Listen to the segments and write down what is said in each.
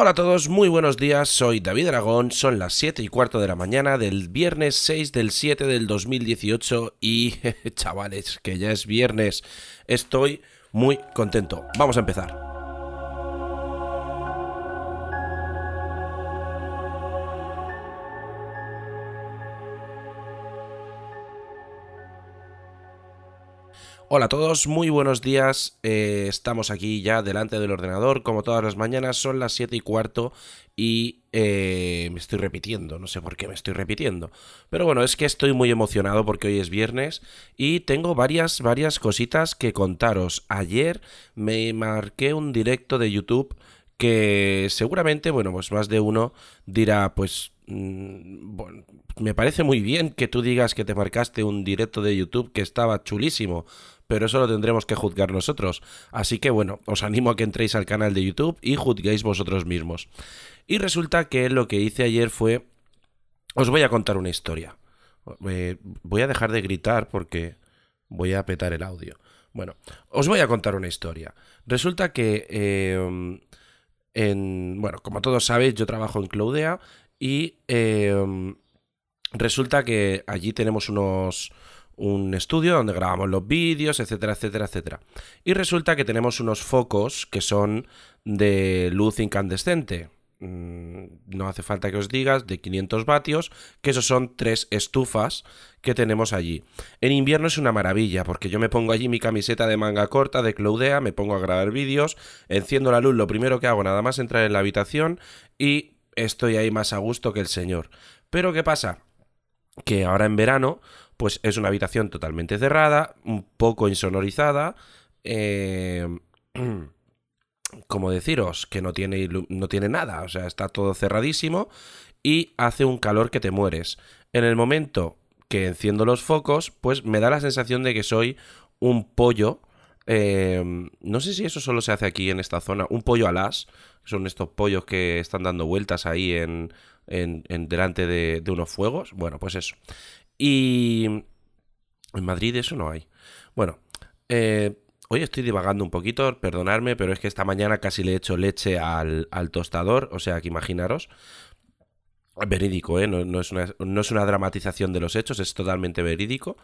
Hola a todos, muy buenos días, soy David Aragón, son las 7 y cuarto de la mañana del viernes 6 del 7 del 2018 y chavales, que ya es viernes, estoy muy contento. Vamos a empezar. Hola a todos, muy buenos días. Eh, estamos aquí ya delante del ordenador, como todas las mañanas, son las 7 y cuarto y eh, me estoy repitiendo, no sé por qué me estoy repitiendo. Pero bueno, es que estoy muy emocionado porque hoy es viernes y tengo varias, varias cositas que contaros. Ayer me marqué un directo de YouTube que seguramente, bueno, pues más de uno dirá, pues bueno, me parece muy bien que tú digas que te marcaste un directo de YouTube que estaba chulísimo, pero eso lo tendremos que juzgar nosotros. Así que bueno, os animo a que entréis al canal de YouTube y juzguéis vosotros mismos. Y resulta que lo que hice ayer fue... Os voy a contar una historia. Eh, voy a dejar de gritar porque voy a petar el audio. Bueno, os voy a contar una historia. Resulta que... Em, en, bueno, como todos sabéis, yo trabajo en Cloudea y em, resulta que allí tenemos unos, un estudio donde grabamos los vídeos, etcétera, etcétera, etcétera. Y resulta que tenemos unos focos que son de luz incandescente. Mm, no hace falta que os digas, de 500 vatios, que esos son tres estufas que tenemos allí. En invierno es una maravilla, porque yo me pongo allí mi camiseta de manga corta de Cloudea, me pongo a grabar vídeos, enciendo la luz, lo primero que hago nada más entrar en la habitación y estoy ahí más a gusto que el señor. Pero ¿qué pasa? Que ahora en verano pues es una habitación totalmente cerrada, un poco insonorizada. Eh, como deciros, que no tiene, no tiene nada, o sea, está todo cerradísimo y hace un calor que te mueres. En el momento que enciendo los focos, pues me da la sensación de que soy un pollo. Eh, no sé si eso solo se hace aquí en esta zona. Un pollo alas. Son estos pollos que están dando vueltas ahí en, en, delante de, de, unos fuegos. Bueno, pues eso. Y en Madrid eso no hay. Bueno, eh, hoy estoy divagando un poquito, perdonadme, pero es que esta mañana casi le he hecho leche al, tostador, o sea que imaginaros. Verídico, ¿eh? No, es una, no, es una, dramatización de los hechos, es totalmente verídico.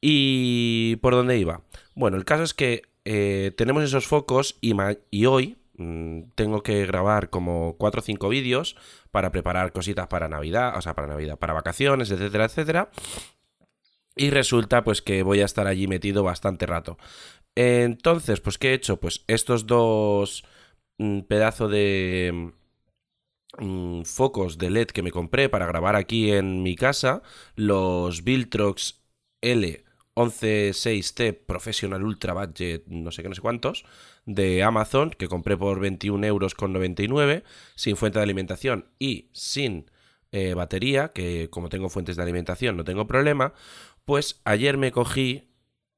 ¿Y por dónde iba? Bueno, el caso es que eh, tenemos esos focos y, hoy mm, tengo que grabar como 4 o 5 vídeos para preparar cositas para Navidad, o sea, para Navidad, para vacaciones, etcétera, etcétera. Y resulta pues que voy a estar allí metido bastante rato. Entonces, pues ¿qué he hecho? Pues estos dos mm, pedazos de mm, focos de LED que me compré para grabar aquí en mi casa, los Viltrox L 116T Professional Ultra Budget, no sé qué, no sé cuántos, de Amazon, que compré por 21 euros con 99, sin fuente de alimentación y sin eh, batería, que como tengo fuentes de alimentación no tengo problema, pues ayer me cogí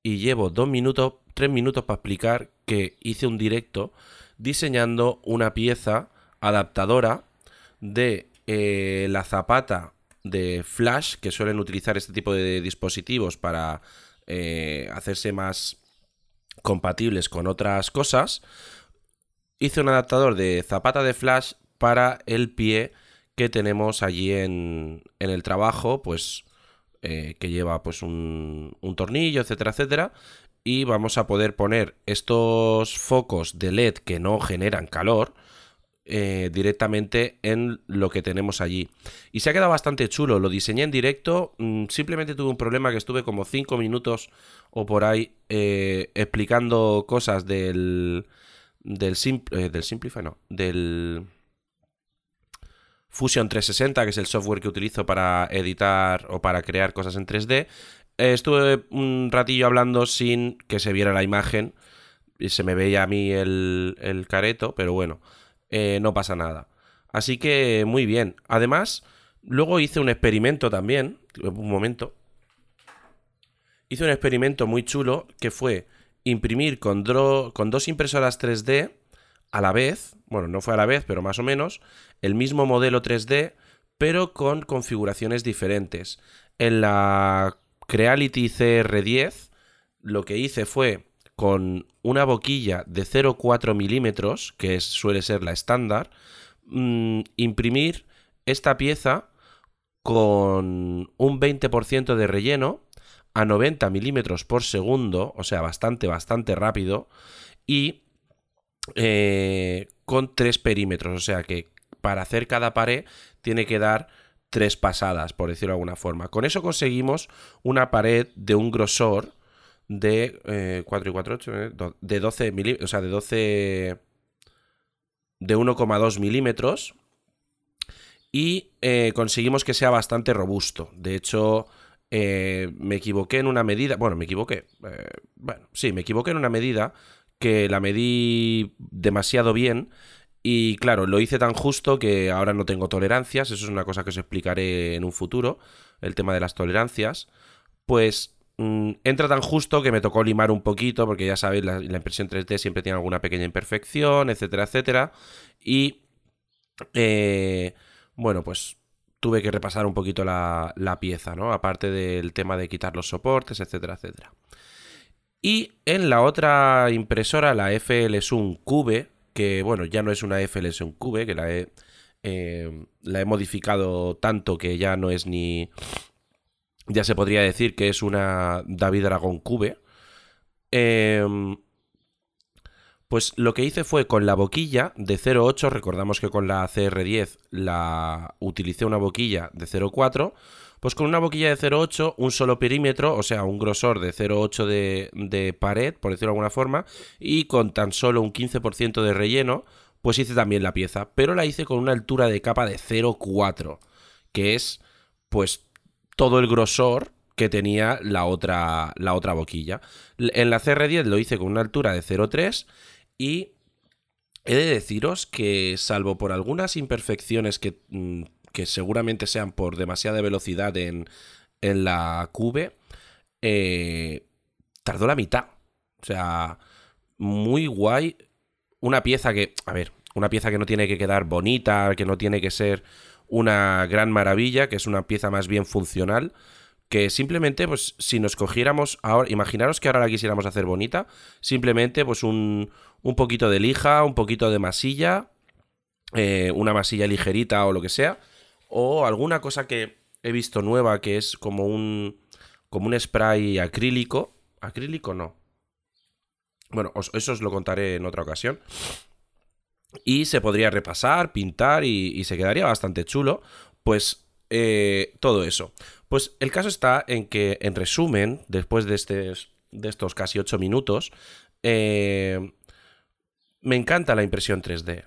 y llevo dos minutos, tres minutos para explicar que hice un directo diseñando una pieza adaptadora de eh, la zapata de flash que suelen utilizar este tipo de dispositivos para eh, hacerse más compatibles con otras cosas, hice un adaptador de zapata de flash para el pie que tenemos allí en, en el trabajo, pues eh, que lleva pues un, un tornillo, etcétera, etcétera. Y vamos a poder poner estos focos de LED que no generan calor, eh, directamente en lo que tenemos allí. Y se ha quedado bastante chulo, lo diseñé en directo, mm, simplemente tuve un problema que estuve como 5 minutos o por ahí eh, explicando cosas del, del, eh, del Simplify, no, del Fusion 360, que es el software que utilizo para editar o para crear cosas en 3D. estuve un ratillo hablando sin que se viera la imagen y se me veía a mí el, el careto, pero bueno. Eh, no pasa nada. Así que muy bien. Además, luego hice un experimento también. Un momento. Hice un experimento muy chulo que fue imprimir con, con dos impresoras 3D a la vez, bueno, no fue a la vez, pero más o menos, el mismo modelo 3D, pero con configuraciones diferentes. En la Creality CR10 lo que hice fue con una boquilla de 0,4 milímetros, que suele ser la estándar, mm, imprimir esta pieza con un 20% de relleno a 90 milímetros por segundo, o sea, bastante, bastante rápido, y eh, con tres perímetros, o sea que para hacer cada pared tiene que dar tres pasadas, por decirlo de alguna forma. Con eso conseguimos una pared de un grosor de 4 eh, y 4, 8, eh, de 12 milímetros, o sea, de 12, de 1,2 milímetros y eh, conseguimos que sea bastante robusto. De hecho, me equivoqué en una medida, bueno, me equivoqué, bueno, sí, me equivoqué en una medida que la medí demasiado bien y claro, lo hice tan justo que ahora no tengo tolerancias, eso es una cosa que os explicaré en un futuro, el tema de las tolerancias. Pues Mm, entra tan justo que me tocó limar un poquito, porque ya sabéis, la, impresión 3D siempre tiene alguna pequeña imperfección, etcétera, etcétera. Y eh, bueno, pues tuve que repasar un poquito la, pieza, ¿no? Aparte del tema de quitar los soportes, etcétera, etcétera. Y en la otra impresora, la FLSUN Cube, que bueno, ya no es una FLSUN Cube, que la eh, la he modificado tanto que ya no es ni ya se podría decir que es una David Dragon Cube. Em, pues lo que hice fue con la boquilla de 0.8, recordamos que con la CR10 la utilicé una boquilla de 0.4, pues con una boquilla de 0.8, un solo perímetro, o sea, un grosor de 0.8 de, de, pared, por decirlo de alguna forma, y con tan solo un 15% de relleno, pues hice también la pieza, pero la hice con una altura de capa de 0.4, que es pues todo el grosor que tenía la otra, la otra boquilla. En la CR10 lo hice con una altura de 0,3 y he de deciros que salvo por algunas imperfecciones que, mm, que seguramente sean por demasiada velocidad en, en la cube, eh, tardó la mitad. O sea, muy guay. Una pieza que, a ver, una pieza que no tiene que quedar bonita, que no tiene que ser una gran maravilla, que es una pieza más bien funcional, que simplemente, pues, si nos cogiéramos ahora, imaginaros que ahora la quisiéramos hacer bonita, simplemente, pues, un, un poquito de lija, un poquito de masilla, eh, una masilla ligerita o lo que sea, o alguna cosa que he visto nueva que es como un, como un spray acrílico, acrílico no. Bueno, eso os lo contaré en otra ocasión y se podría repasar, pintar y, se quedaría bastante chulo. Pues eh, todo eso. Pues el caso está en que, en resumen, después de, de estos casi 8 minutos, eh, me encanta la impresión 3D.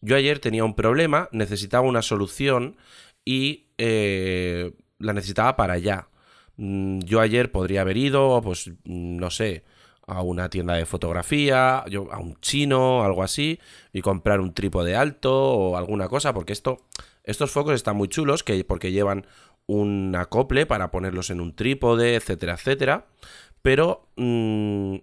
Yo ayer tenía un problema, necesitaba una solución y eh, la necesitaba para allá. Mm, yo ayer podría haber ido, pues, no sé, a una tienda de fotografía, a un chino, algo así, y comprar un trípode alto o alguna cosa, porque esto, estos focos están muy chulos, que, porque llevan un acople para ponerlos en un trípode, etcétera, etcétera. Pero mm,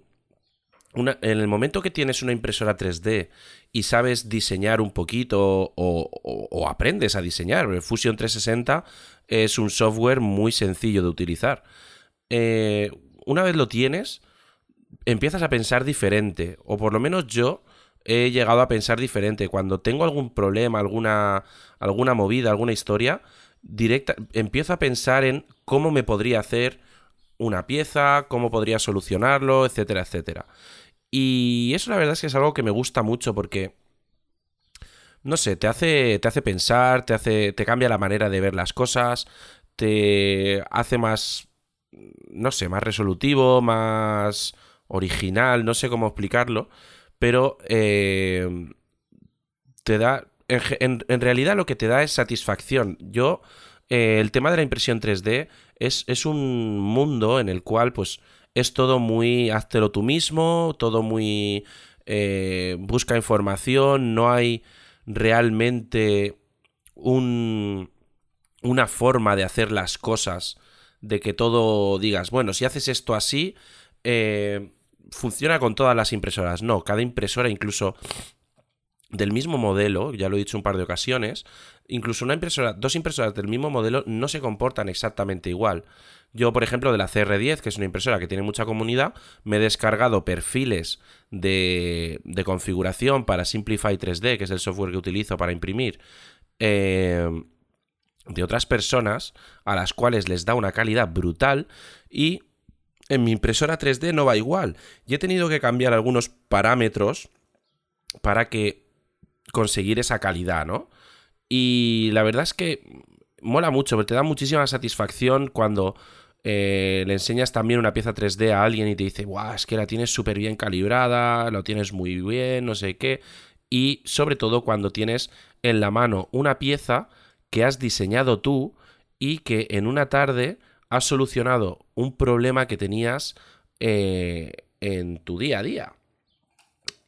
en el momento que tienes una impresora 3D y sabes diseñar un poquito o, aprendes a diseñar, Fusion 360 es un software muy sencillo de utilizar. Eh, una vez lo tienes, empiezas a pensar diferente, o por lo menos yo he llegado a pensar diferente. Cuando tengo algún problema, alguna, alguna movida, alguna historia, directa, empiezo a pensar en cómo me podría hacer una pieza, cómo podría solucionarlo, etcétera, etcétera. Y eso la verdad es que es algo que me gusta mucho porque no sé, te hace te hace pensar, te hace te cambia la manera de ver las cosas, te hace más no sé, más resolutivo, más original, no sé cómo explicarlo, pero eh, te da, en, realidad lo que te da es satisfacción. Yo, eh, el tema de la impresión 3D es, es, un mundo en el cual pues es todo muy háztelo tú mismo, todo muy eh, busca información, no hay realmente un, una forma de hacer las cosas, de que todo digas, bueno, si haces esto así, funciona con todas las impresoras. No, cada impresora incluso del mismo modelo, ya lo he dicho un par de ocasiones, incluso una impresora, dos impresoras del mismo modelo no se comportan exactamente igual. Yo, por ejemplo, de la CR10, que es una impresora que tiene mucha comunidad, me he descargado perfiles de, de configuración para Simplify 3D, que es el software que utilizo para imprimir, eh, de otras personas a las cuales les da una calidad brutal y en mi impresora 3D no va igual. Y he tenido que cambiar algunos parámetros para que conseguir esa calidad, ¿no? Y la verdad es que mola mucho, porque te da muchísima satisfacción cuando eh, le enseñas también una pieza 3D a alguien y te dice, guau, es que la tienes súper bien calibrada, lo tienes muy bien, no sé qué. Y sobre todo cuando tienes en la mano una pieza que has diseñado tú y que en una tarde has solucionado un problema que tenías eh, en tu día a día.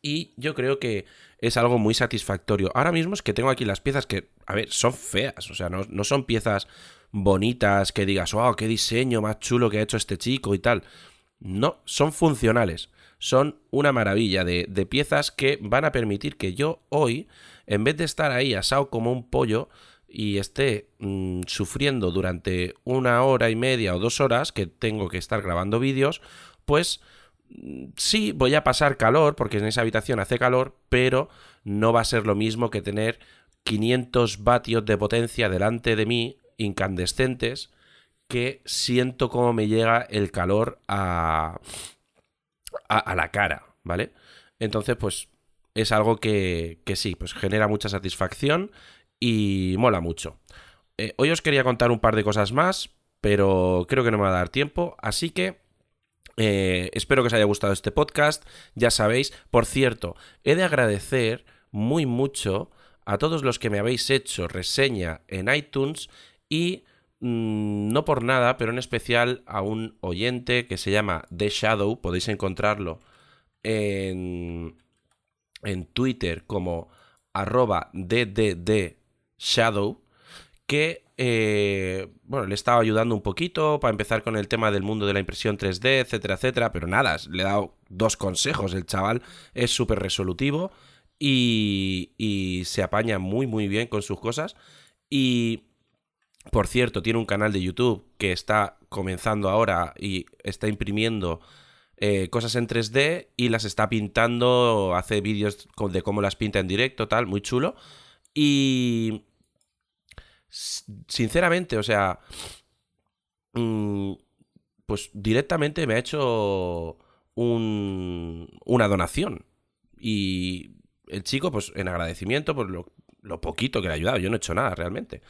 Y yo creo que es algo muy satisfactorio. Ahora mismo es que tengo aquí las piezas que, a ver, son feas, o sea, no, son piezas bonitas que digas, wow, qué diseño más chulo que ha hecho este chico y tal. No, son funcionales. Son una maravilla de, de piezas que van a permitir que yo hoy, en vez de estar ahí asado como un pollo, y esté mm, sufriendo durante una hora y media o dos horas que tengo que estar grabando vídeos, pues mm, sí voy a pasar calor porque en esa habitación hace calor, pero no va a ser lo mismo que tener 500 vatios de potencia delante de mí, incandescentes, que siento cómo me llega el calor a, a, la cara, ¿vale? Entonces, pues es algo que, que sí, pues genera mucha satisfacción y mola mucho. Eh, hoy os quería contar un par de cosas más, pero creo que no me va a dar tiempo, así que eh, espero que os haya gustado este podcast. Ya sabéis, por cierto, he de agradecer muy mucho a todos los que me habéis hecho reseña en iTunes y mm, no por nada, pero en especial a un oyente que se llama The Shadow, podéis encontrarlo en, en Twitter como arroba DDD Shadow, que eh, bueno, le estaba ayudando un poquito para empezar con el tema del mundo de la impresión 3D, etcétera, etcétera, pero nada, le he dado dos consejos, el chaval es súper resolutivo y, se apaña muy, muy bien con sus cosas y... Por cierto, tiene un canal de YouTube que está comenzando ahora y está imprimiendo eh, cosas en 3D y las está pintando, hace vídeos de cómo las pinta en directo, tal, muy chulo. Y sinceramente, o sea, mm, pues directamente me ha hecho un, una donación. Y el chico, pues en agradecimiento por lo, poquito que le ha ayudado, yo no he hecho nada realmente.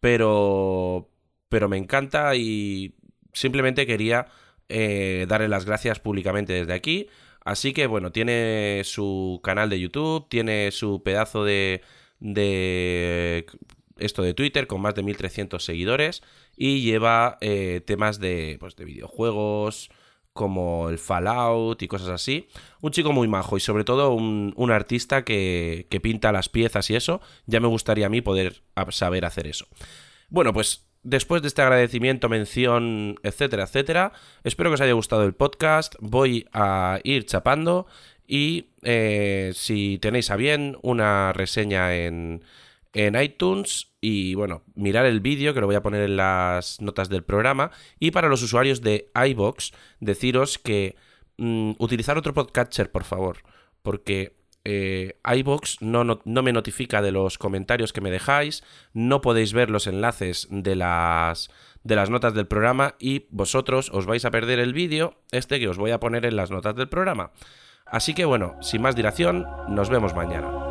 Pero, pero me encanta y simplemente quería eh, darle las gracias públicamente desde aquí. Así que bueno, tiene su canal de YouTube, tiene su pedazo de, de esto de Twitter con más de 1300 seguidores y lleva eh, temas de, pues, de videojuegos como el Fallout y cosas así. Un chico muy majo y sobre todo un, artista que, que, pinta las piezas y eso. Ya me gustaría a mí poder saber hacer eso. Bueno, pues después de este agradecimiento, mención, etcétera, etcétera, espero que os haya gustado el podcast. Voy a ir chapando y eh, si tenéis a bien una reseña en en iTunes y bueno, mirar el vídeo que lo voy a poner en las notas del programa y para los usuarios de iBox deciros que mm, utilizar otro podcatcher por favor, porque eh, iBox no, no, me notifica de los comentarios que me dejáis, no podéis ver los enlaces de las, de las notas del programa y vosotros os vais a perder el vídeo este que os voy a poner en las notas del programa. Así que bueno, sin más dilación, nos vemos mañana.